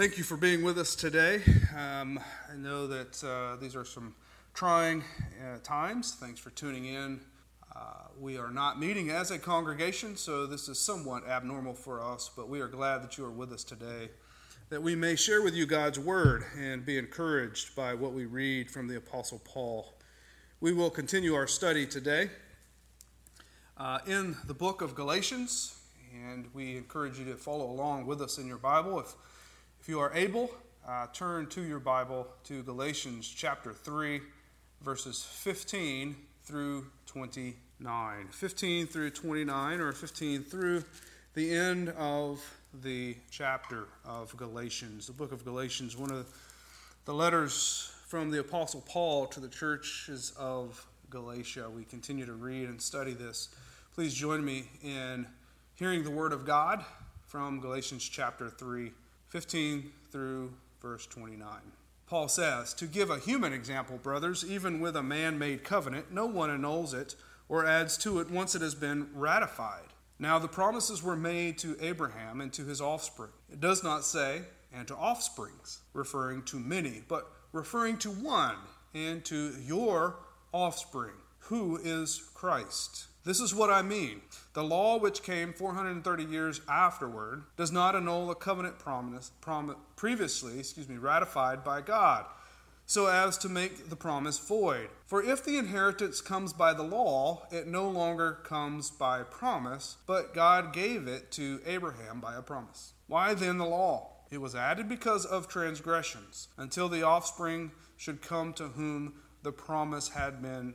Thank you for being with us today. Um, I know that uh, these are some trying uh, times. Thanks for tuning in. Uh, we are not meeting as a congregation, so this is somewhat abnormal for us, but we are glad that you are with us today, that we may share with you God's word and be encouraged by what we read from the Apostle Paul. We will continue our study today uh, in the book of Galatians, and we encourage you to follow along with us in your Bible. If if you are able, uh, turn to your Bible to Galatians chapter 3, verses 15 through 29. 15 through 29, or 15 through the end of the chapter of Galatians. The book of Galatians, one of the letters from the Apostle Paul to the churches of Galatia. We continue to read and study this. Please join me in hearing the word of God from Galatians chapter 3 15 through verse 29. Paul says, To give a human example, brothers, even with a man made covenant, no one annuls it or adds to it once it has been ratified. Now the promises were made to Abraham and to his offspring. It does not say, and to offsprings, referring to many, but referring to one, and to your offspring, who is Christ. This is what I mean. The law, which came 430 years afterward, does not annul a covenant promise, prom, previously excuse me, ratified by God, so as to make the promise void. For if the inheritance comes by the law, it no longer comes by promise, but God gave it to Abraham by a promise. Why then the law? It was added because of transgressions, until the offspring should come to whom the promise had been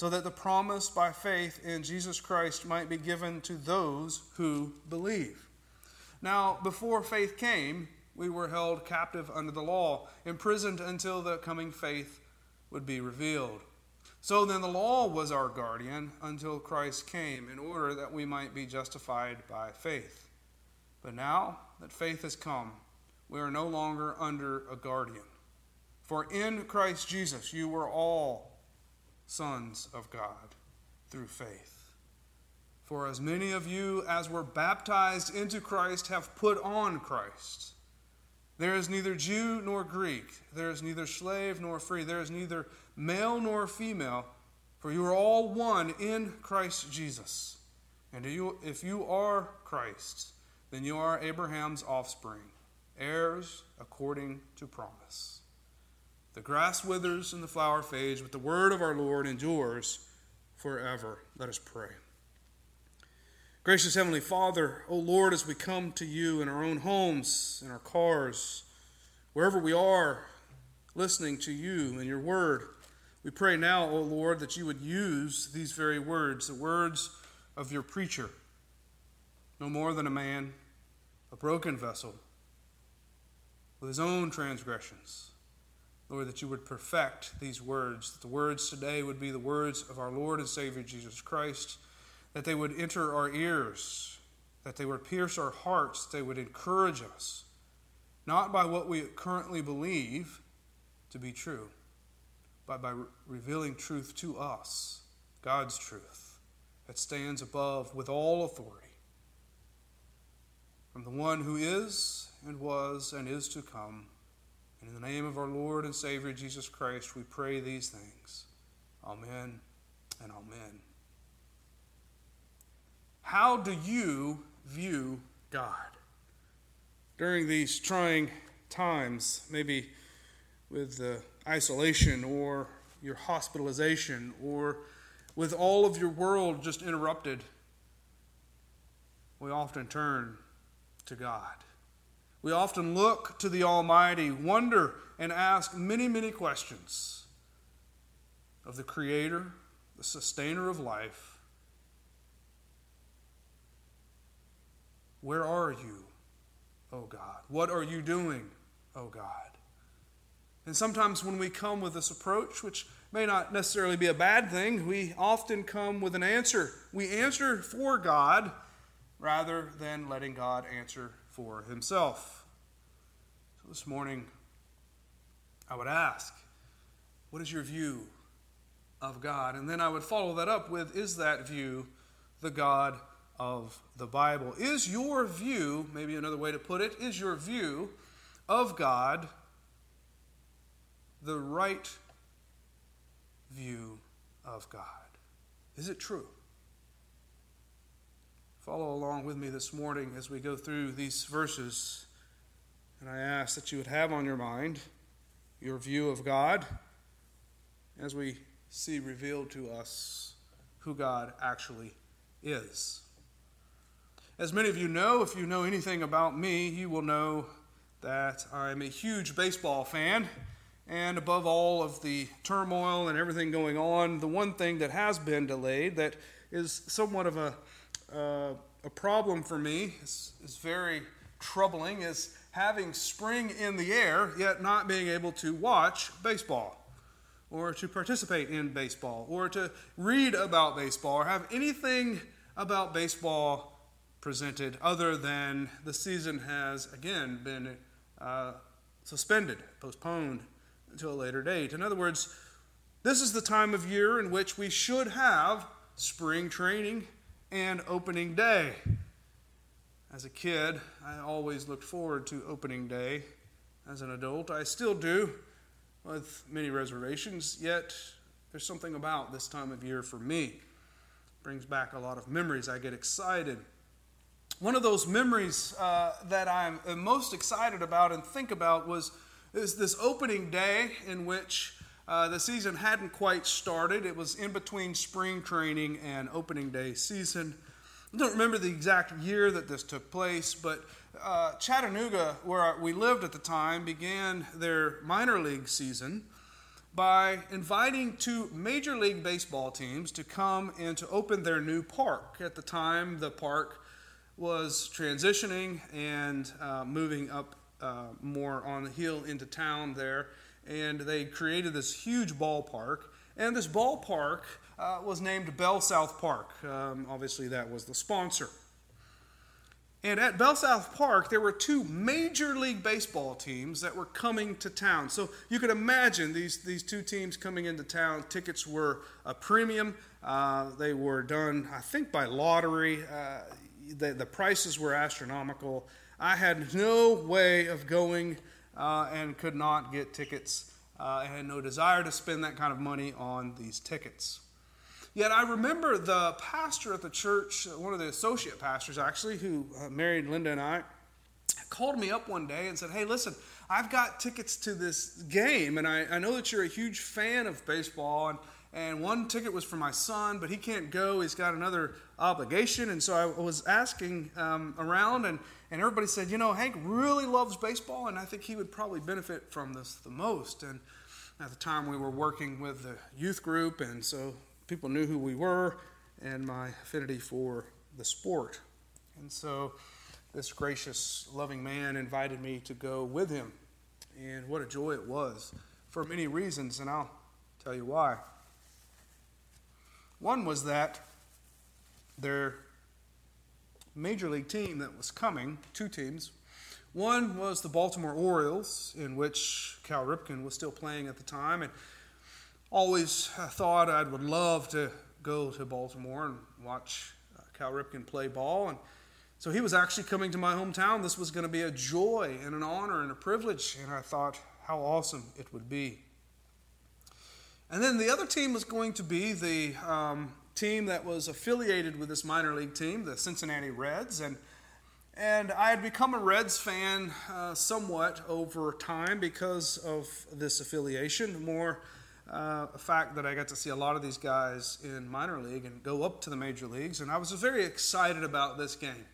so that the promise by faith in Jesus Christ might be given to those who believe. Now, before faith came, we were held captive under the law, imprisoned until the coming faith would be revealed. So then, the law was our guardian until Christ came, in order that we might be justified by faith. But now that faith has come, we are no longer under a guardian. For in Christ Jesus, you were all sons of God through faith. For as many of you as were baptized into Christ have put on Christ. There is neither Jew nor Greek, there is neither slave nor free, there is neither male nor female, for you are all one in Christ Jesus. And if you are Christ, then you are Abraham's offspring, heirs according to promise. The grass withers and the flower fades, but the word of our Lord endures forever. Let us pray. Gracious Heavenly Father, O Lord, as we come to you in our own homes, in our cars, wherever we are, listening to you and your word, we pray now, O Lord, that you would use these very words, the words of your preacher, no more than a man, a broken vessel, with his own transgressions Lord, that you would perfect these words, that the words today would be the words of our Lord and Savior Jesus Christ, that they would enter our ears, that they would pierce our hearts, that they would encourage us, not by what we currently believe to be true, but by re- revealing truth to us, God's truth, that stands above with all authority. From the one who is, and was, and is to come and in the name of our Lord and Savior Jesus Christ, we pray these things. Amen and amen. How do you view God? During these trying times, maybe with the isolation or your hospitalization or with all of your world just interrupted, we often turn to God. We often look to the Almighty, wonder, and ask many, many questions of the Creator, the sustainer of life. Where are you, O God? What are you doing, O God? And sometimes when we come with this approach, which may not necessarily be a bad thing, we often come with an answer. We answer for God rather than letting God answer for himself. So this morning, I would ask, what is your view of God? And then I would follow that up with, is that view the God of the Bible? Is your view, maybe another way to put it, is your view of God the right view of God? Is it true? Follow along with me this morning as we go through these verses, and I ask that you would have on your mind your view of God as we see revealed to us who God actually is. As many of you know, if you know anything about me, you will know that I'm a huge baseball fan. And above all of the turmoil and everything going on, the one thing that has been delayed that is somewhat of a, uh, a problem for me, is, very troubling, is having spring in the air, yet not being able to watch baseball or to participate in baseball or to read about baseball or have anything about baseball presented other than the season has again been uh, suspended, postponed until a later date. In other words, this is the time of year in which we should have spring training and opening day. As a kid, I always looked forward to opening day. As an adult, I still do, with many reservations, yet there's something about this time of year for me. It brings back a lot of memories. I get excited. One of those memories uh, that I'm most excited about and think about was is this opening day in which uh, the season hadn't quite started. It was in between spring training and opening day season. I don't remember the exact year that this took place, but uh, Chattanooga, where we lived at the time, began their minor league season by inviting two Major League Baseball teams to come and to open their new park. At the time, the park was transitioning and uh, moving up uh, more on the hill into town there, and they created this huge ballpark. And this ballpark uh, was named BellSouth Park. Um, obviously, that was the sponsor. And at BellSouth Park, there were two Major League Baseball teams that were coming to town. So you could imagine these, these two teams coming into town. Tickets were a premium. Uh, they were done, I think, by lottery. Uh, the, the prices were astronomical. I had no way of going uh, and could not get tickets. Uh, I had no desire to spend that kind of money on these tickets. Yet I remember the pastor at the church, one of the associate pastors actually, who uh, married Linda and I, called me up one day and said, Hey, listen, I've got tickets to this game, and I, I know that you're a huge fan of baseball, and and one ticket was for my son, but he can't go. He's got another obligation. And so I was asking um, around, and, and everybody said, you know, Hank really loves baseball, and I think he would probably benefit from this the most. And at the time, we were working with the youth group, and so people knew who we were and my affinity for the sport. And so this gracious, loving man invited me to go with him. And what a joy it was for many reasons, and I'll tell you why. One was that their major league team that was coming, two teams, one was the Baltimore Orioles, in which Cal Ripken was still playing at the time, and always thought I would love to go to Baltimore and watch uh, Cal Ripken play ball. And so he was actually coming to my hometown. This was going to be a joy and an honor and a privilege, and I thought how awesome it would be. And then the other team was going to be the um, team that was affiliated with this minor league team, the Cincinnati Reds. And, and I had become a Reds fan uh, somewhat over time because of this affiliation. More uh, a fact that I got to see a lot of these guys in minor league and go up to the major leagues. And I was very excited about this game.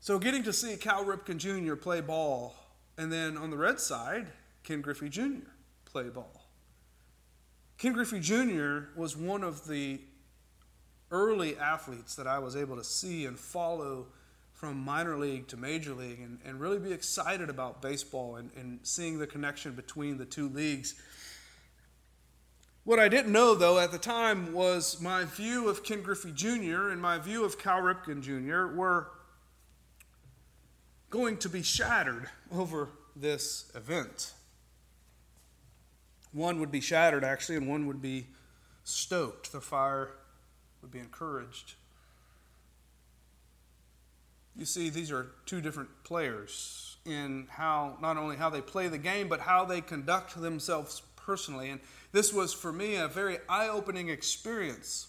So getting to see Cal Ripken Jr. play ball, and then on the Red side, Ken Griffey Jr. play ball. Ken Griffey Jr. was one of the early athletes that I was able to see and follow from minor league to major league and, and really be excited about baseball and, and seeing the connection between the two leagues. What I didn't know, though, at the time was my view of Ken Griffey Jr. and my view of Cal Ripken Jr. were going to be shattered over this event. One would be shattered, actually, and one would be stoked. The fire would be encouraged. You see, these are two different players in how not only how they play the game, but how they conduct themselves personally. And this was for me a very eye-opening experience.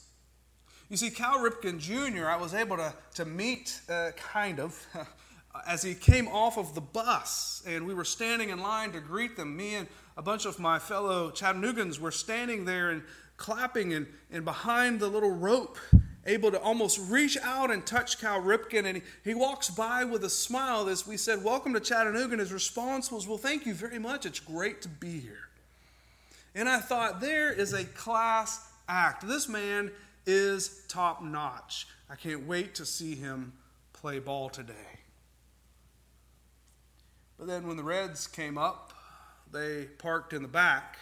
You see, Cal Ripken Jr., I was able to, to meet, uh, kind of, as he came off of the bus, and we were standing in line to greet them. Me and a bunch of my fellow Chattanoogan's were standing there and clapping and, and behind the little rope able to almost reach out and touch Cal Ripken. And he, he walks by with a smile as we said, Welcome to Chattanooga. And his response was, Well, thank you very much. It's great to be here. And I thought, there is a class act. This man is top notch. I can't wait to see him play ball today. But then when the Reds came up, they parked in the back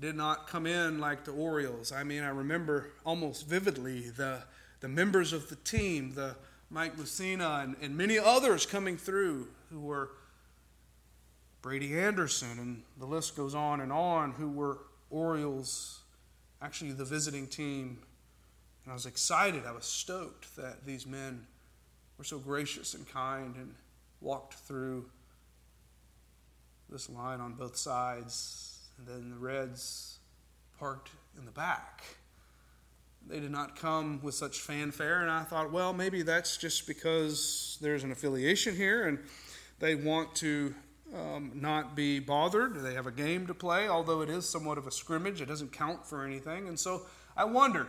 did not come in like the Orioles. I mean, I remember almost vividly the, the members of the team, the Mike Mussina and, and many others coming through who were Brady Anderson, and the list goes on and on, who were Orioles, actually the visiting team. And I was excited, I was stoked that these men were so gracious and kind and walked through this line on both sides and then the Reds parked in the back. They did not come with such fanfare, and I thought, well, maybe that's just because there's an affiliation here and they want to um, not be bothered. They have a game to play, although it is somewhat of a scrimmage. It doesn't count for anything. And so I wondered.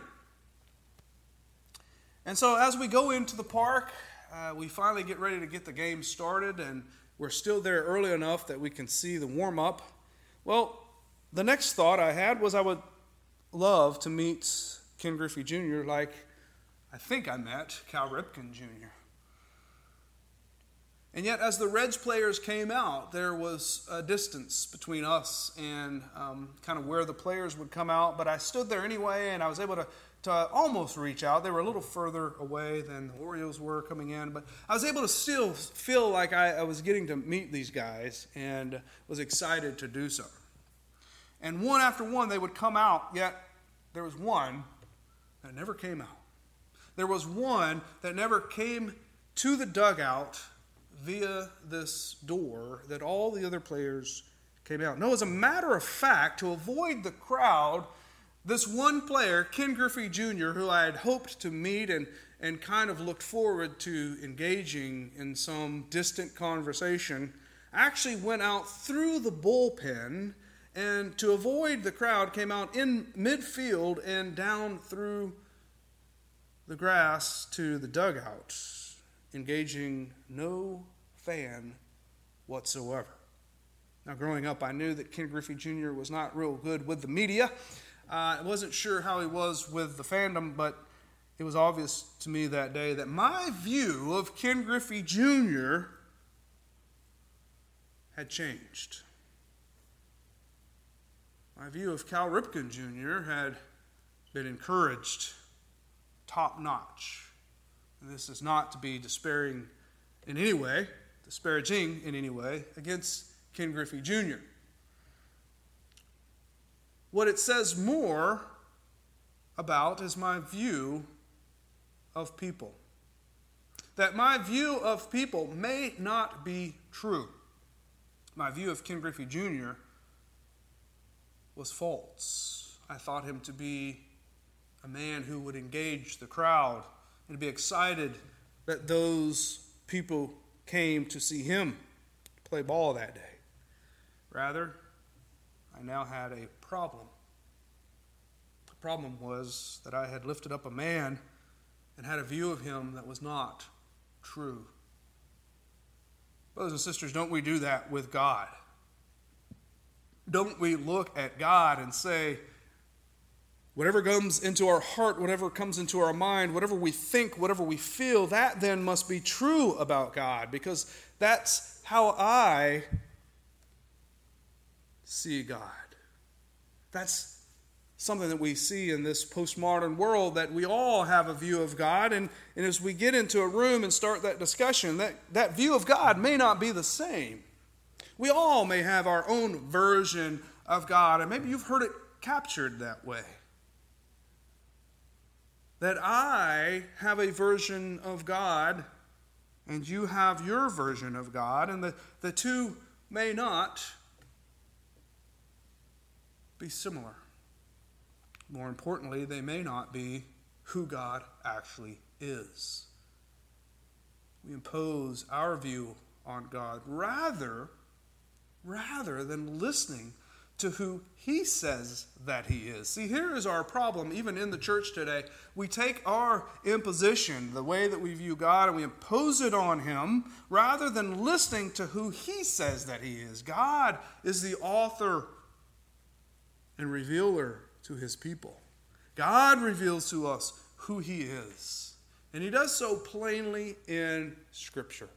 And so as we go into the park, uh, we finally get ready to get the game started, and we're still there early enough that we can see the warm up. Well, the next thought I had was I would love to meet Ken Griffey Jr. like I think I met Cal Ripken Jr. And yet, as the Reds players came out, there was a distance between us and um, kind of where the players would come out. But I stood there anyway, and I was able to, to almost reach out. They were a little further away than the Orioles were coming in, but I was able to still feel like I, I was getting to meet these guys and was excited to do so. And one after one, they would come out, yet there was one that never came out. There was one that never came to the dugout via this door that all the other players came out. No, as a matter of fact, to avoid the crowd, this one player, Ken Griffey Jr., who I had hoped to meet and, and kind of looked forward to engaging in some distant conversation, actually went out through the bullpen and to avoid the crowd came out in midfield and down through the grass to the dugout, engaging no fan whatsoever. Now, growing up, I knew that Ken Griffey Jr. was not real good with the media. Uh, I wasn't sure how he was with the fandom, but it was obvious to me that day that my view of Ken Griffey Jr. had changed. My view of Cal Ripken Jr. had been encouraged top notch. This is not to be despairing in any way, disparaging in any way against Ken Griffey Jr. What it says more about is my view of people. That my view of people may not be true. My view of Ken Griffey Jr was false. I thought him to be a man who would engage the crowd and be excited that those people came to see him play ball that day. Rather, I now had a problem. The problem was that I had lifted up a man and had a view of him that was not true. Brothers and sisters, don't we do that with God? don't we look at God and say, Whatever comes into our heart, whatever comes into our mind, whatever we think, whatever we feel, that then must be true about God because that's how I see God. That's something that we see in this postmodern world that we all have a view of God. And, and as we get into a room and start that discussion, that, that view of God may not be the same. We all may have our own version of God, and maybe you've heard it captured that way that I have a version of God and you have your version of God, and the, the two may not be similar. More importantly, they may not be who God actually is. We impose our view on God rather, rather than listening to who he says that he is. See, here is our problem, even in the church today. We take our imposition, the way that we view God, and we impose it on him rather than listening to who he says that he is. God is the author and revealer to his people. God reveals to us who he is, and he does so plainly in Scripture.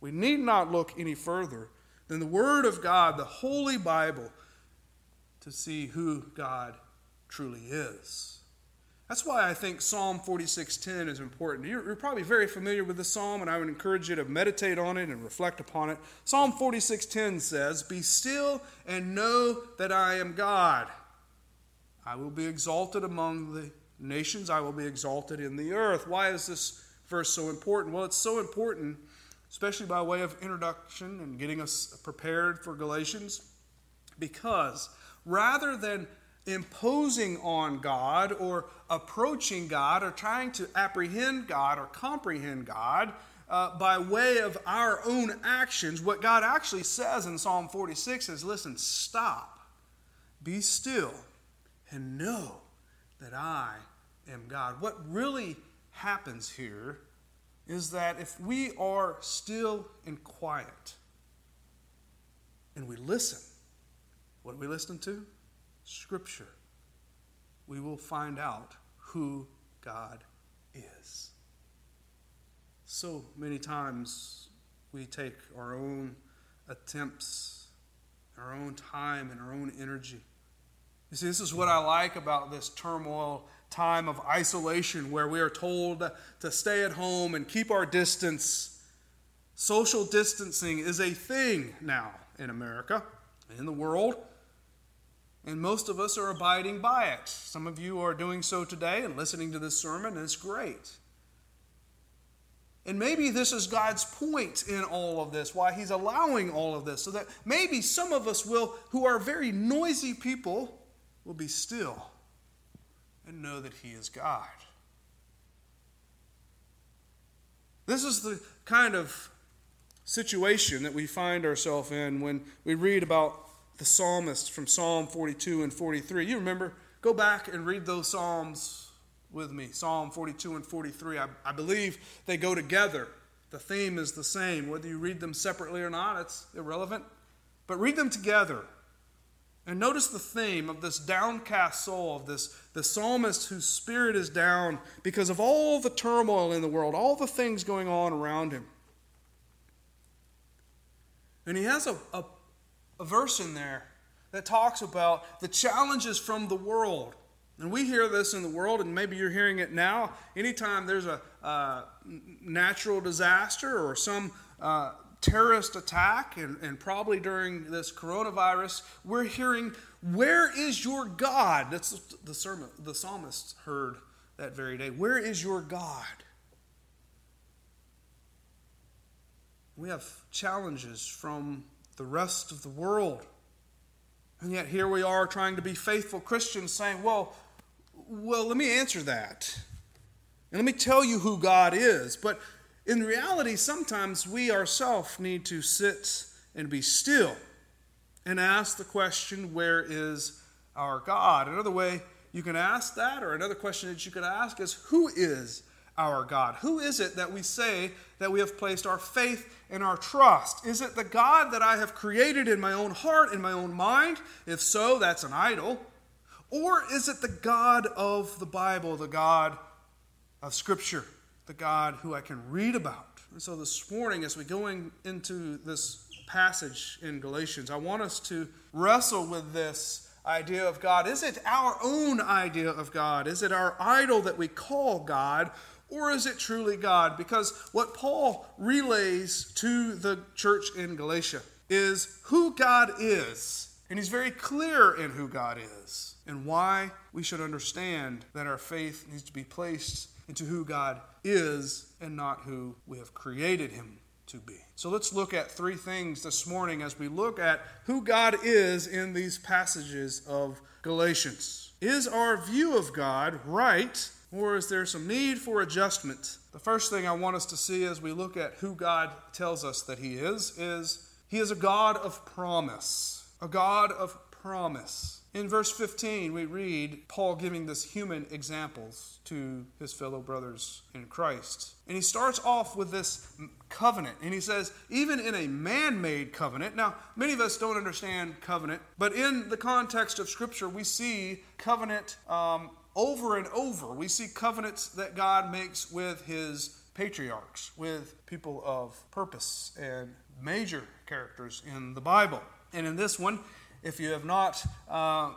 We need not look any further than the Word of God, the Holy Bible to see who God truly is. That's why I think Psalm 46:10 is important. You're, you're, probably very familiar with the psalm, and I would encourage you to meditate on it and reflect upon it. Psalm 46:10 says, "Be still and know that I am God. I will be exalted among the nations. I will be exalted in the earth." Why is this verse so important? Well, it's so important, especially by way of introduction and getting us prepared for Galatians, because rather than imposing on God or approaching God or trying to apprehend God or comprehend God uh, by way of our own actions, what God actually says in Psalm 46 is listen, stop, be still, and know that I am God. What really happens here is that if we are still and quiet and we listen, what are we listening to? Scripture. We will find out who God is. So many times we take our own attempts, our own time, and our own energy. You see, this is what I like about this turmoil time of isolation where we are told to stay at home and keep our distance. Social distancing is a thing now in America, in the world. And most of us are abiding by it. Some of you are doing so today and listening to this sermon, and it's great. And maybe this is God's point in all of this, why He's allowing all of this, so that maybe some of us will, who are very noisy people, will be still and know that He is God. This is the kind of situation that we find ourselves in when we read about the psalmist from Psalm 42 and 43. You remember, go back and read those Psalms with me Psalm 42 and 43. I, I believe they go together. The theme is the same. Whether you read them separately or not, it's irrelevant. But read them together. And notice the theme of this downcast soul, of this the psalmist whose spirit is down because of all the turmoil in the world, all the things going on around him. And he has a, a a verse in there that talks about the challenges from the world. And we hear this in the world, and maybe you're hearing it now. Anytime there's a uh, natural disaster or some uh, terrorist attack, and, and probably during this coronavirus, we're hearing, Where is your God? That's the, sermon, the psalmist heard that very day. Where is your God? We have challenges from the rest of the world. And yet here we are trying to be faithful Christians saying, well, well, let me answer that. And let me tell you who God is. But in reality, sometimes we ourselves need to sit and be still and ask the question, where is our God? Another way you can ask that, or another question that you could ask is, who is our God? Who is it that we say that we have placed our faith and our trust? Is it the God that I have created in my own heart, in my own mind? If so, that's an idol. Or is it the God of the Bible, the God of Scripture, the God who I can read about? And so this morning, as we go into this passage in Galatians, I want us to wrestle with this idea of God. Is it our own idea of God? Is it our idol that we call God? Or is it truly God? Because what Paul relays to the church in Galatia is who God is. And he's very clear in who God is and why we should understand that our faith needs to be placed into who God is and not who we have created him to be. So let's look at three things this morning as we look at who God is in these passages of Galatians. Is our view of God right, or is there some need for adjustment? The first thing I want us to see as we look at who God tells us that He is, is He is a God of promise. A God of promise. In verse 15, we read Paul giving this human examples to his fellow brothers in Christ. And he starts off with this covenant. And he says, even in a man made covenant, now, many of us don't understand covenant, but in the context of Scripture, we see covenant um, over and over. We see covenants that God makes with his patriarchs, with people of purpose and major characters in the Bible. And in this one, if you have not uh,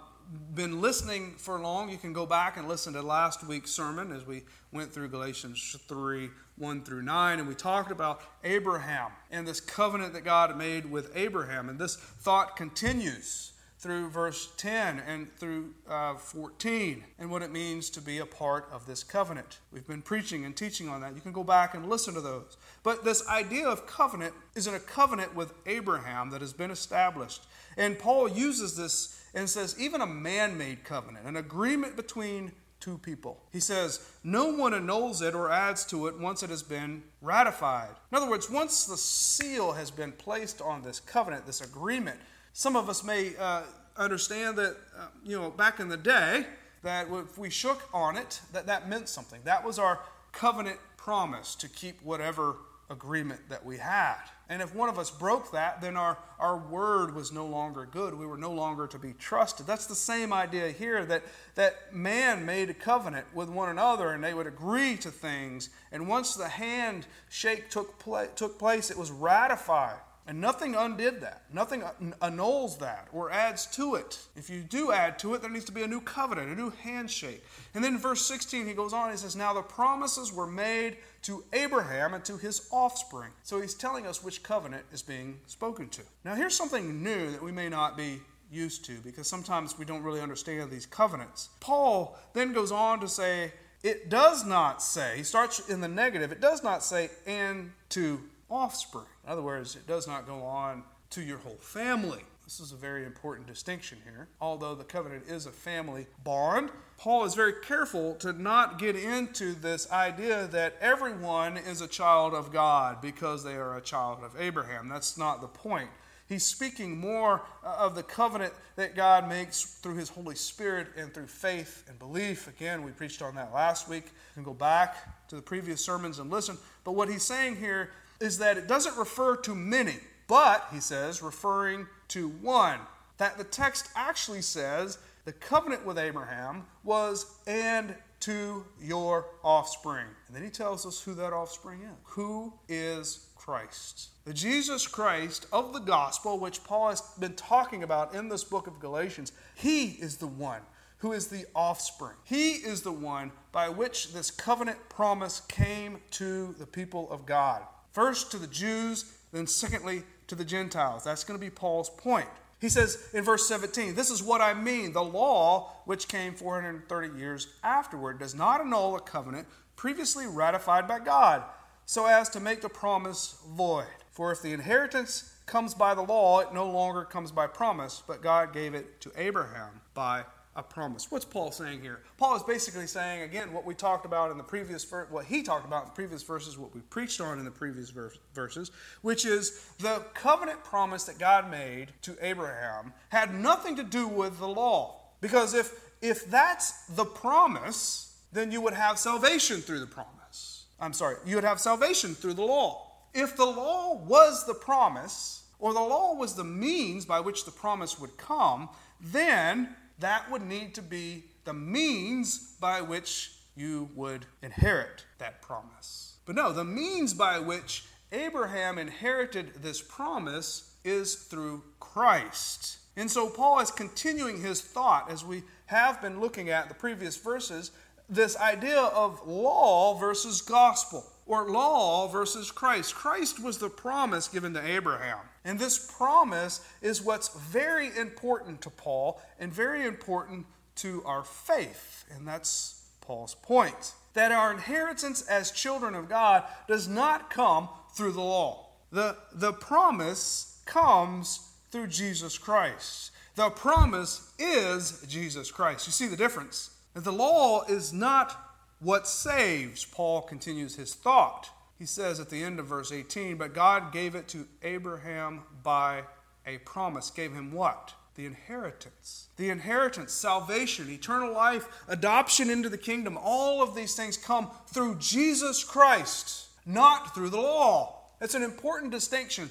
been listening for long, you can go back and listen to last week's sermon as we went through Galatians 3 1 through 9, and we talked about Abraham and this covenant that God made with Abraham. And this thought continues through verse 10 and through uh, 14 and what it means to be a part of this covenant. We've been preaching and teaching on that. You can go back and listen to those. But this idea of covenant is in a covenant with Abraham that has been established. And Paul uses this and says, even a man made covenant, an agreement between two people. He says, no one annuls it or adds to it once it has been ratified. In other words, once the seal has been placed on this covenant, this agreement, some of us may uh, understand that, uh, you know, back in the day, that if we shook on it, that that meant something. That was our covenant promise to keep whatever agreement that we had. And if one of us broke that, then our, our word was no longer good. We were no longer to be trusted. That's the same idea here that, that man made a covenant with one another and they would agree to things. And once the handshake took, pla- took place, it was ratified. And nothing undid that. Nothing annuls that or adds to it. If you do add to it, there needs to be a new covenant, a new handshake. And then in verse 16, he goes on, he says, Now the promises were made to Abraham and to his offspring. So he's telling us which covenant is being spoken to. Now here's something new that we may not be used to because sometimes we don't really understand these covenants. Paul then goes on to say, It does not say, he starts in the negative, it does not say, and to offspring. In other words, it does not go on to your whole family. This is a very important distinction here. Although the covenant is a family bond, Paul is very careful to not get into this idea that everyone is a child of God because they are a child of Abraham. That's not the point. He's speaking more uh, of the covenant that God makes through His Holy Spirit and through faith and belief. Again, we preached on that last week. You can go back to the previous sermons and listen. But what he's saying here is that it doesn't refer to many, but, he says, referring to one. That the text actually says the covenant with Abraham was, and to your offspring. And then he tells us who that offspring is. Who is Christ? The Jesus Christ of the gospel, which Paul has been talking about in this book of Galatians, he is the one who is the offspring. He is the one by which this covenant promise came to the people of God. First to the Jews, then secondly to the Gentiles. That's going to be Paul's point. He says in verse 17, This is what I mean. The law, which came 430 years afterward, does not annul a covenant previously ratified by God, so as to make the promise void. For if the inheritance comes by the law, it no longer comes by promise, but God gave it to Abraham by a promise. What's Paul saying here? Paul is basically saying again what we talked about in the previous ver- what he talked about in the previous verses, what we preached on in the previous verses, which is the covenant promise that God made to Abraham had nothing to do with the law. Because if if that's the promise, then you would have salvation through the promise. I'm sorry, you would have salvation through the law. If the law was the promise, or the law was the means by which the promise would come, then that would need to be the means by which you would inherit that promise. But no, the means by which Abraham inherited this promise is through Christ. And so Paul is continuing his thought as we have been looking at the previous verses this idea of law versus gospel or law versus Christ. Christ was the promise given to Abraham. And this promise is what's very important to Paul and very important to our faith. And that's Paul's point that our inheritance as children of God does not come through the law. The, the promise comes through Jesus Christ. The promise is Jesus Christ. You see the difference? The law is not what saves. Paul continues his thought. He says at the end of verse 18, But God gave it to Abraham by a promise. Gave him what? The inheritance. The inheritance, salvation, eternal life, adoption into the kingdom. All of these things come through Jesus Christ, not through the law. That's an important distinction.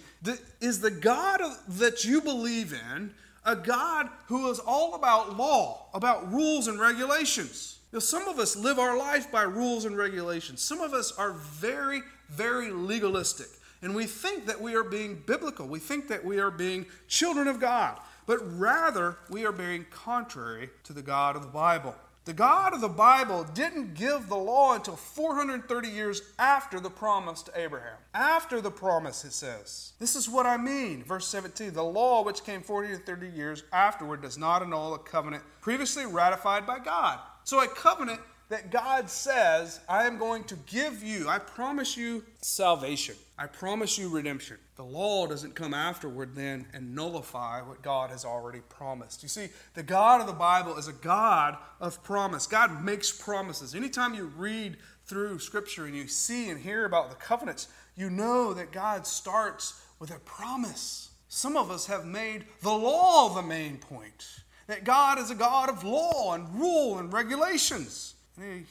Is the God that you believe in a God who is all about law, about rules and regulations? You know, some of us live our life by rules and regulations. Some of us are very, very legalistic. And we think that we are being biblical. We think that we are being children of God. But rather, we are being contrary to the God of the Bible. The God of the Bible didn't give the law until 430 years after the promise to Abraham. After the promise, it says. This is what I mean. Verse 17 The law, which came 40 to 30 years afterward, does not annul a covenant previously ratified by God. So, a covenant that God says, I am going to give you, I promise you salvation. I promise you redemption. The law doesn't come afterward then and nullify what God has already promised. You see, the God of the Bible is a God of promise. God makes promises. Anytime you read through Scripture and you see and hear about the covenants, you know that God starts with a promise. Some of us have made the law the main point, that God is a God of law and rule and regulations.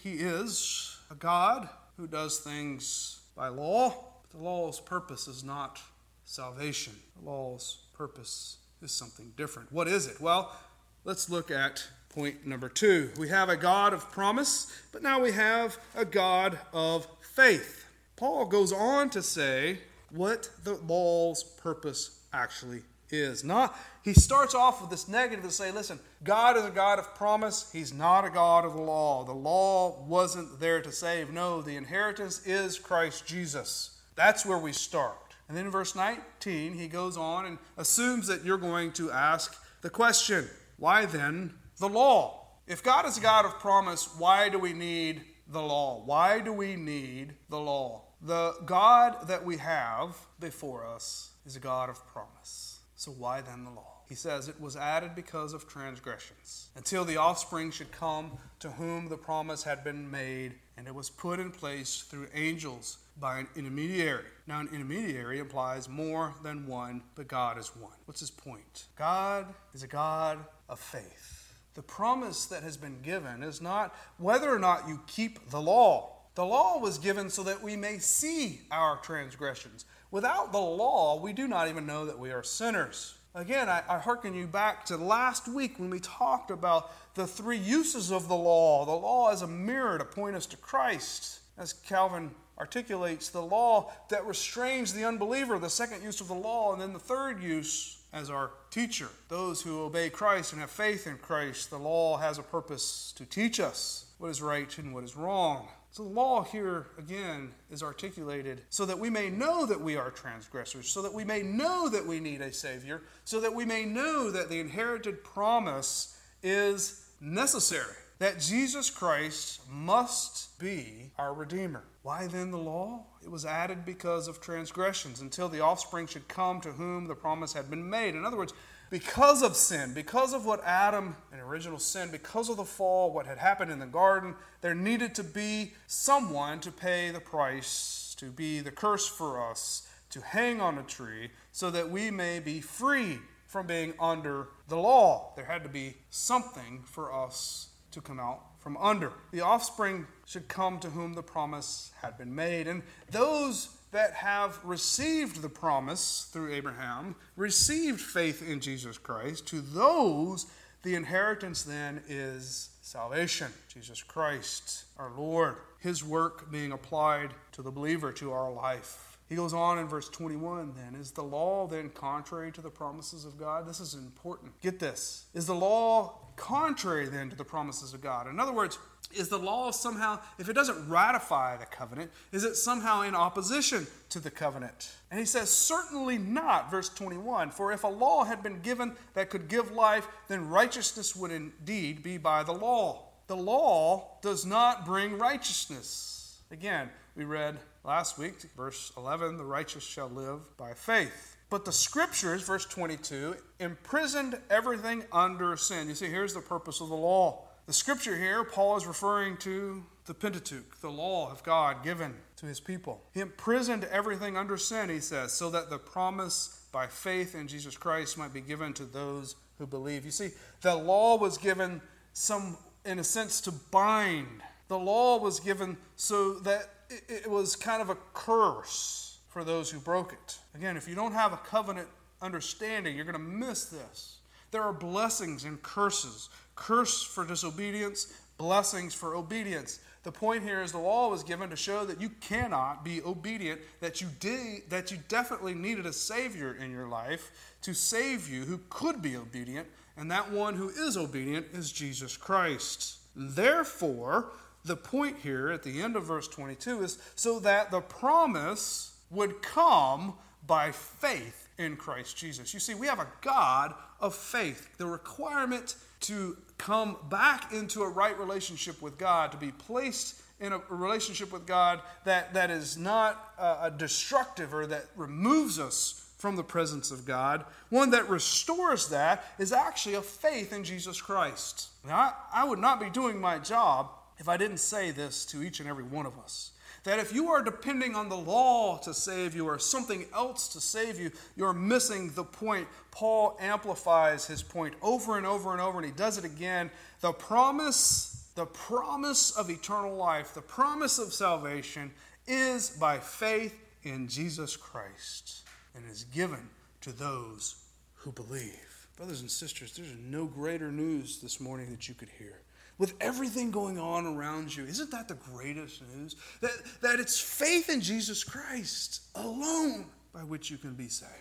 He is a God who does things by law but the law's purpose is not salvation. The law's purpose is something different. What is it? Well, let's look at point number two. We have a God of promise, but now we have a God of faith. Paul goes on to say what the law's purpose actually is. Not he starts off with this negative to say, listen, God is a God of promise. He's not a God of the law. The law wasn't there to save. No, the inheritance is Christ Jesus. That's where we start. And then in verse 19, he goes on and assumes that you're going to ask the question why then the law? If God is a God of promise, why do we need the law? Why do we need the law? The God that we have before us is a God of promise. So why then the law? He says it was added because of transgressions, until the offspring should come to whom the promise had been made, and it was put in place through angels by an intermediary. Now, an intermediary implies more than one, but God is one. What's his point? God is a God of faith. The promise that has been given is not whether or not you keep the law. The law was given so that we may see our transgressions. Without the law, we do not even know that we are sinners. Again, I, I hearken you back to last week when we talked about the three uses of the law. The law is a mirror to point us to Christ. As Calvin articulates the law that restrains the unbeliever, the second use of the law, and then the third use as our teacher. Those who obey Christ and have faith in Christ, the law has a purpose to teach us what is right and what is wrong. So the law here, again, is articulated so that we may know that we are transgressors, so that we may know that we need a Savior, so that we may know that the inherited promise is necessary that Jesus Christ must be our Redeemer. Why then the law? It was added because of transgressions until the offspring should come to whom the promise had been made. In other words, because of sin, because of what Adam, and original sin, because of the fall, what had happened in the garden, there needed to be someone to pay the price, to be the curse for us, to hang on a tree, so that we may be free from being under the law. There had to be something for us to come out from under. The offspring should come to whom the promise had been made. And those that have received the promise through Abraham, received faith in Jesus Christ, to those the inheritance then is salvation. Jesus Christ, our Lord, his work being applied to the believer, to our life. He goes on in verse 21 then. Is the law then contrary to the promises of God? This is important. Get this. Is the law contrary then to the promises of God? In other words, is the law somehow, if it doesn't ratify the covenant, is it somehow in opposition to the covenant? And he says, Certainly not, verse 21. For if a law had been given that could give life, then righteousness would indeed be by the law. The law does not bring righteousness. Again, we read last week, verse 11, the righteous shall live by faith. But the scriptures, verse 22, imprisoned everything under sin. You see, here's the purpose of the law the scripture here, Paul is referring to the Pentateuch, the law of God given to his people. He imprisoned everything under sin, he says, so that the promise by faith in Jesus Christ might be given to those who believe. You see, the law was given some, in a sense, to bind. The law was given so that it was kind of a curse for those who broke it. Again, if you don't have a covenant understanding, you're going to miss this. There are blessings and curses curse for disobedience, blessings for obedience. The point here is the law was given to show that you cannot be obedient, that you did that you definitely needed a savior in your life to save you who could be obedient, and that one who is obedient is Jesus Christ. Therefore, the point here at the end of verse 22 is so that the promise would come by faith in Christ Jesus. You see, we have a God of faith. The requirement to come back into a right relationship with God, to be placed in a relationship with God that, that is not uh, destructive or that removes us from the presence of God, one that restores that is actually a faith in Jesus Christ. Now, I, I would not be doing my job if I didn't say this to each and every one of us that if you are depending on the law to save you or something else to save you, you're missing the point. Paul amplifies his point over and over and over, and he does it again. The promise, the promise of eternal life, the promise of salvation is by faith in Jesus Christ and is given to those who believe. Brothers and sisters, there's no greater news this morning that you could hear with everything going on around you. Isn't that the greatest news? That, that it's faith in Jesus Christ alone by which you can be saved.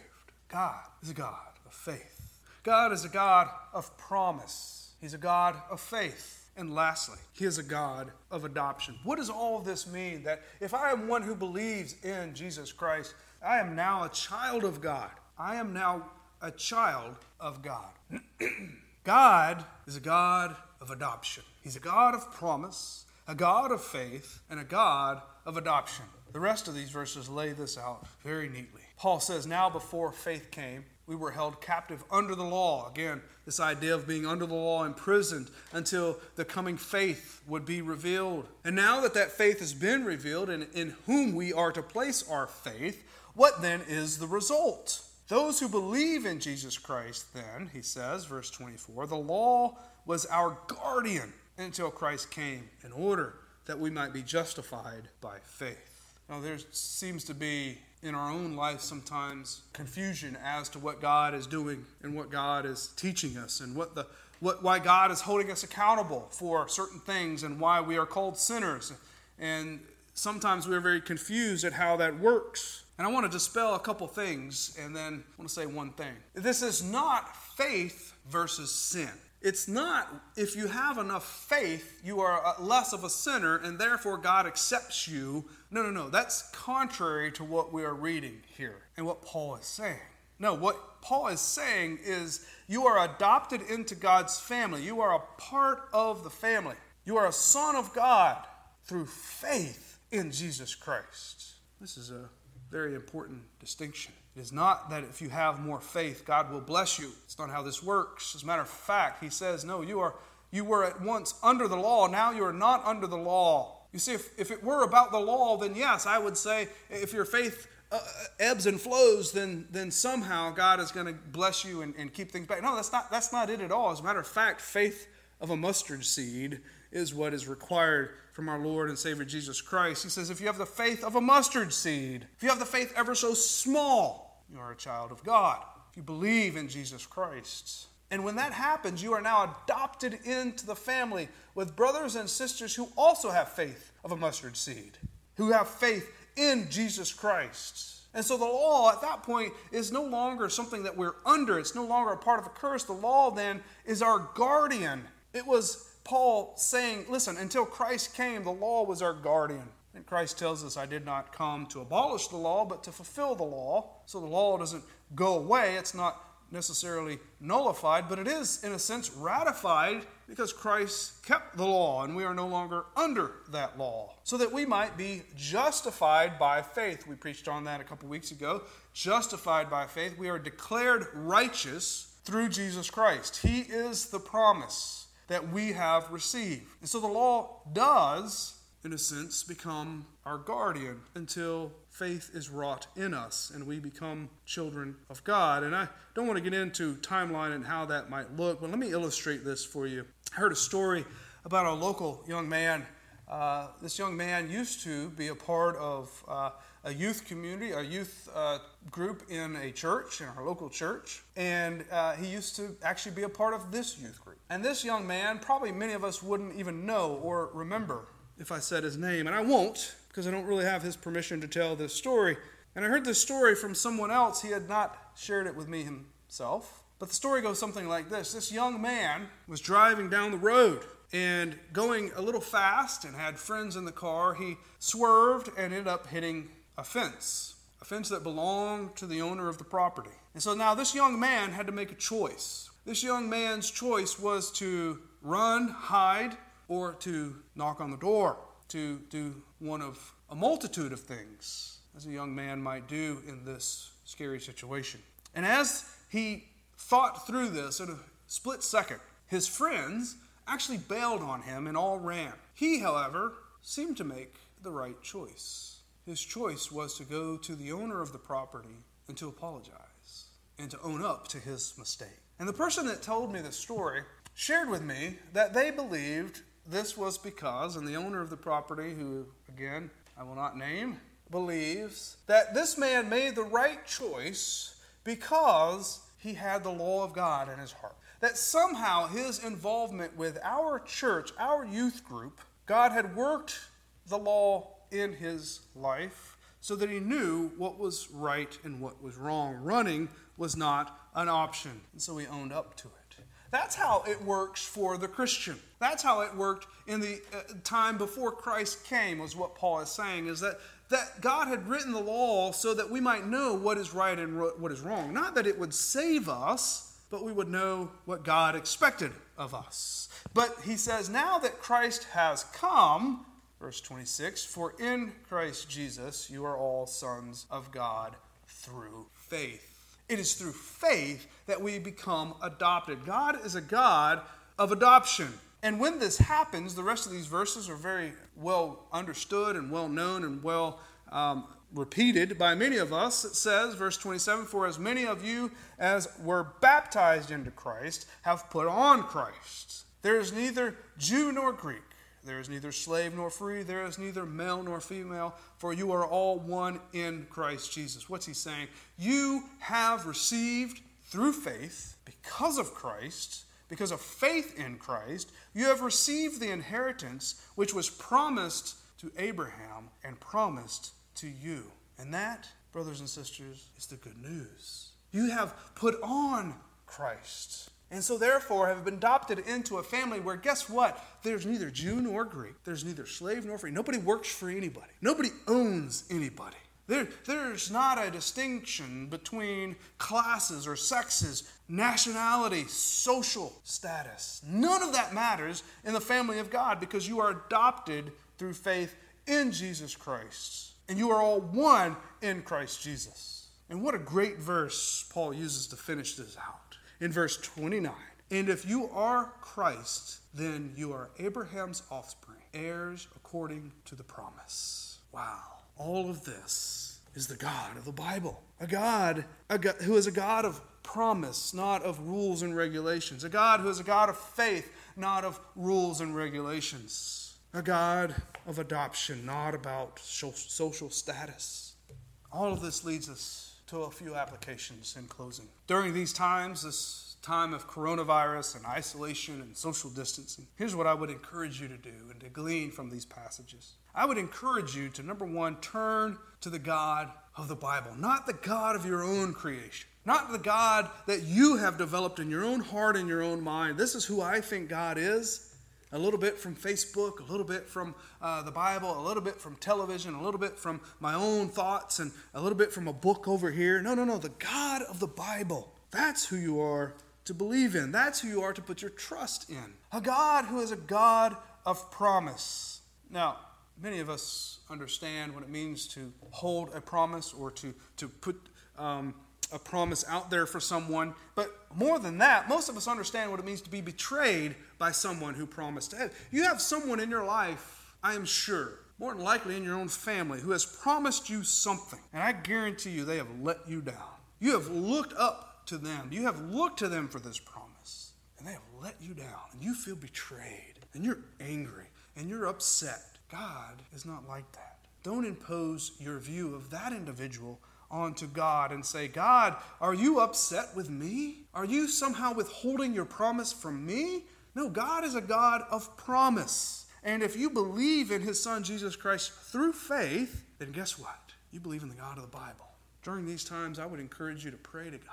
God is a God of faith, God is a God of promise, He's a God of faith. And lastly, He is a God of adoption. What does all this mean? That if I am one who believes in Jesus Christ, I am now a child of God. I am now a child of God. God is a God of adoption. He's a God of promise, a God of faith, and a God of adoption. The rest of these verses lay this out very neatly. Paul says, Now before faith came, we were held captive under the law. Again, this idea of being under the law, imprisoned until the coming faith would be revealed. And now that that faith has been revealed and in whom we are to place our faith, what then is the result? Those who believe in Jesus Christ, then, he says, verse 24, the law was our guardian until Christ came in order that we might be justified by faith. Now, there seems to be in our own life sometimes confusion as to what God is doing and what God is teaching us and what the what, why God is holding us accountable for certain things and why we are called sinners. And sometimes we're very confused at how that works. And I want to dispel a couple things and then I want to say one thing. This is not faith versus sin. It's not if you have enough faith, you are less of a sinner and therefore God accepts you. No, no, no. That's contrary to what we are reading here and what Paul is saying. No, what Paul is saying is you are adopted into God's family. You are a part of the family. You are a son of God through faith in Jesus Christ. This is a very important distinction. It is not that if you have more faith, God will bless you. It's not how this works. As a matter of fact, he says, no, you are you were at once under the law, now you are not under the law. You see, if, if it were about the law, then yes, I would say if your faith uh, ebbs and flows, then, then somehow God is going to bless you and, and keep things back. No, that's not, that's not it at all. As a matter of fact, faith of a mustard seed is what is required from our Lord and Savior Jesus Christ. He says, if you have the faith of a mustard seed, if you have the faith ever so small, you are a child of God. If you believe in Jesus Christ. And when that happens, you are now adopted into the family with brothers and sisters who also have faith of a mustard seed, who have faith in Jesus Christ. And so the law at that point is no longer something that we're under. It's no longer a part of a curse. The law then is our guardian. It was Paul saying, listen, until Christ came, the law was our guardian. And Christ tells us, I did not come to abolish the law, but to fulfill the law. So the law doesn't go away. It's not necessarily nullified, but it is, in a sense, ratified because Christ kept the law and we are no longer under that law, so that we might be justified by faith. We preached on that a couple weeks ago. Justified by faith, we are declared righteous through Jesus Christ. He is the promise that we have received. And so the law does, in a sense, become our guardian until faith is wrought in us and we become children of God. And I don't want to get into timeline and how that might look, but let me illustrate this for you. I heard a story about a local young man. Uh, this young man used to be a part of uh, a youth community, a youth uh, group in a church, in our local church, and uh, he used to actually be a part of this youth group. And this young man, probably many of us wouldn't even know or remember if I said his name, and I won't because I don't really have his permission to tell this story. And I heard this story from someone else. He had not shared it with me himself. But the story goes something like this This young man was driving down the road and going a little fast and had friends in the car. He swerved and ended up hitting a fence, a fence that belonged to the owner of the property. And so now this young man had to make a choice. This young man's choice was to run, hide, or to knock on the door to do one of a multitude of things, as a young man might do in this scary situation. And as he thought through this in a split second, his friends actually bailed on him and all ran. He, however, seemed to make the right choice. His choice was to go to the owner of the property and to apologize and to own up to his mistake. And the person that told me this story shared with me that they believed this was because, and the owner of the property, who again I will not name, believes that this man made the right choice because he had the law of God in his heart. That somehow his involvement with our church, our youth group, God had worked the law in his life so that he knew what was right and what was wrong. Running was not an option, and so he owned up to it. That's how it works for the Christian. That's how it worked in the uh, time before Christ came, was what Paul is saying, is that, that God had written the law so that we might know what is right and what is wrong. Not that it would save us, but we would know what God expected of us. But he says, now that Christ has come, verse 26, for in Christ Jesus you are all sons of God through faith. It is through faith that we become adopted. God is a God of adoption. And when this happens, the rest of these verses are very well understood and well known and well um, repeated by many of us. It says, verse 27 For as many of you as were baptized into Christ have put on Christ. There is neither Jew nor Greek. There is neither slave nor free. There is neither male nor female, for you are all one in Christ Jesus. What's he saying? You have received through faith, because of Christ, because of faith in Christ, you have received the inheritance which was promised to Abraham and promised to you. And that, brothers and sisters, is the good news. You have put on Christ and so, therefore, have been adopted into a family where, guess what? There's neither Jew nor Greek. There's neither slave nor free. Nobody works for anybody. Nobody owns anybody. There, there's not a distinction between classes or sexes, nationality, social status. None of that matters in the family of God because you are adopted through faith in Jesus Christ. And you are all one in Christ Jesus. And what a great verse Paul uses to finish this out in verse 29. And if you are Christ, then you are Abraham's offspring, heirs according to the promise. Wow. All of this is the God of the Bible. A God, a God who is a God of promise, not of rules and regulations. A God who is a God of faith, not of rules and regulations. A God of adoption, not about social status. All of this leads us to a few applications in closing. During these times, this time of coronavirus and isolation and social distancing, here's what I would encourage you to do and to glean from these passages. I would encourage you to, number one, turn to the God of the Bible, not the God of your own creation, not the God that you have developed in your own heart and your own mind. This is who I think God is. A little bit from Facebook, a little bit from uh, the Bible, a little bit from television, a little bit from my own thoughts, and a little bit from a book over here. No, no, no. The God of the Bible. That's who you are to believe in. That's who you are to put your trust in. A God who is a God of promise. Now, many of us understand what it means to hold a promise or to, to put um, a promise out there for someone. But more than that, most of us understand what it means to be betrayed by someone who promised. To. You have someone in your life, I am sure, more than likely in your own family, who has promised you something. And I guarantee you they have let you down. You have looked up to them, you have looked to them for this promise, and they have let you down. And you feel betrayed, and you're angry, and you're upset God is not like that. Don't impose your view of that individual onto God and say, God, are you upset with me? Are you somehow withholding your promise from me? No, God is a God of promise. And if you believe in his son Jesus Christ through faith, then guess what? You believe in the God of the Bible. During these times, I would encourage you to pray to God.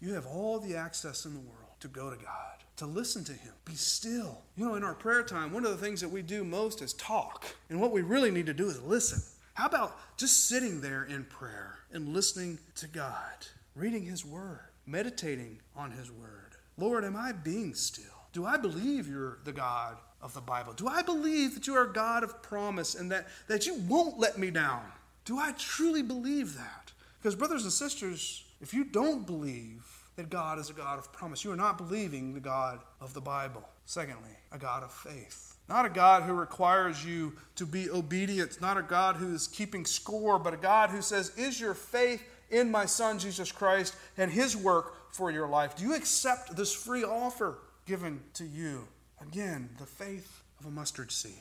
You have all the access in the world to go to God to listen to Him. Be still. You know, in our prayer time, one of the things that we do most is talk. And what we really need to do is listen. How about just sitting there in prayer and listening to God, reading His Word, meditating on His Word? Lord, am I being still? Do I believe you're the God of the Bible? Do I believe that you are a God of promise and that, that you won't let me down? Do I truly believe that? Because, brothers and sisters, if you don't believe that God is a God of promise. You are not believing the God of the Bible. Secondly, a God of faith. Not a God who requires you to be obedient, not a God who is keeping score, but a God who says, Is your faith in my Son Jesus Christ and his work for your life? Do you accept this free offer given to you? Again, the faith of a mustard seed.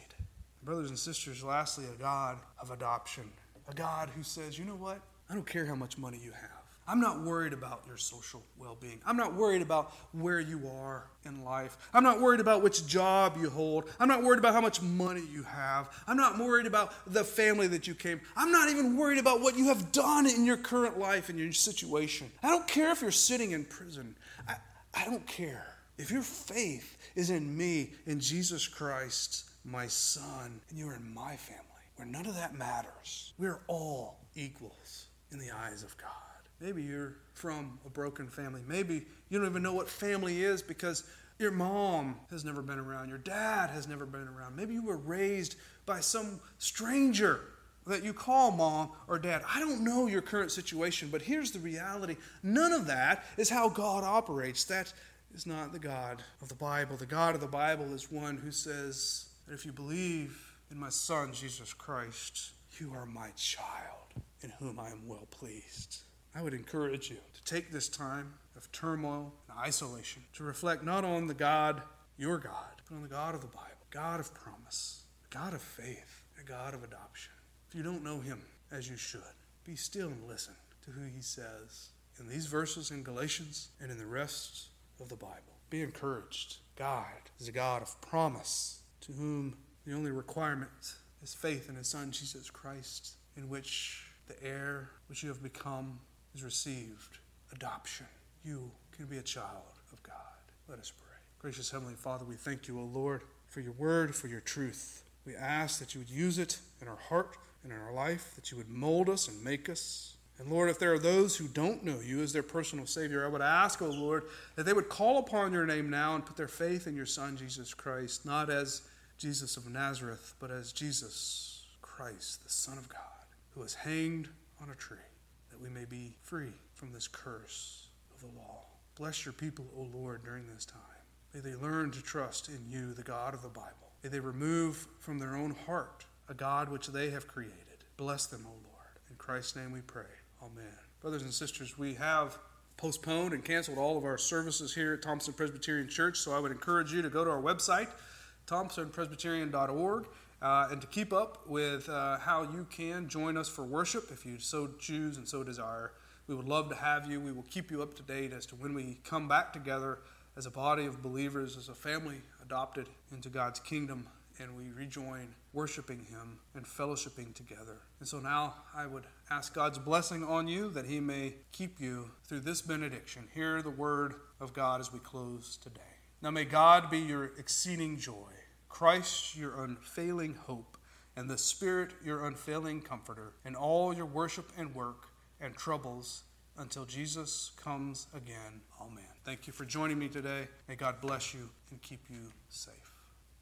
Brothers and sisters, lastly, a God of adoption. A God who says, You know what? I don't care how much money you have. I'm not worried about your social well being. I'm not worried about where you are in life. I'm not worried about which job you hold. I'm not worried about how much money you have. I'm not worried about the family that you came. I'm not even worried about what you have done in your current life and your situation. I don't care if you're sitting in prison. I, I don't care. If your faith is in me, in Jesus Christ, my Son, and you are in my family, where none of that matters, we're all equals in the eyes of God. Maybe you're from a broken family. Maybe you don't even know what family is because your mom has never been around, your dad has never been around. Maybe you were raised by some stranger that you call mom or dad. I don't know your current situation, but here's the reality none of that is how God operates. That is not the God of the Bible. The God of the Bible is one who says that if you believe in my Son, Jesus Christ, you are my child in whom I am well pleased. I would encourage you to take this time of turmoil and isolation to reflect not on the God, your God, but on the God of the Bible, God of promise, God of faith, a God of adoption. If you don't know him as you should, be still and listen to who he says in these verses in Galatians and in the rest of the Bible. Be encouraged. God is a God of promise to whom the only requirement is faith in his Son, Jesus Christ, in which the heir which you have become is received adoption. You can be a child of God. Let us pray. Gracious Heavenly Father, we thank you, O Lord, for your word, for your truth. We ask that you would use it in our heart and in our life, that you would mold us and make us. And Lord, if there are those who don't know you as their personal Savior, I would ask, O Lord, that they would call upon your name now and put their faith in your Son, Jesus Christ, not as Jesus of Nazareth, but as Jesus Christ, the Son of God, who was hanged on a tree that we may be free from this curse of the law. Bless your people, O Lord, during this time. May they learn to trust in you, the God of the Bible. May they remove from their own heart a God which they have created. Bless them, O Lord. In Christ's name we pray. Amen. Brothers and sisters, we have postponed and canceled all of our services here at Thompson Presbyterian Church. So I would encourage you to go to our website, thompsonpresbyterian.org, uh, and to keep up with uh, how you can join us for worship if you so choose and so desire. We would love to have you. We will keep you up to date as to when we come back together as a body of believers, as a family adopted into God's kingdom, and we rejoin worshiping Him and fellowshipping together. And so now I would ask God's blessing on you that He may keep you through this benediction. Hear the word of God as we close today. Now may God be your exceeding joy, Christ your unfailing hope, and the Spirit your unfailing comforter in all your worship and work and troubles until Jesus comes again. Amen. Thank you for joining me today. May God bless you and keep you safe.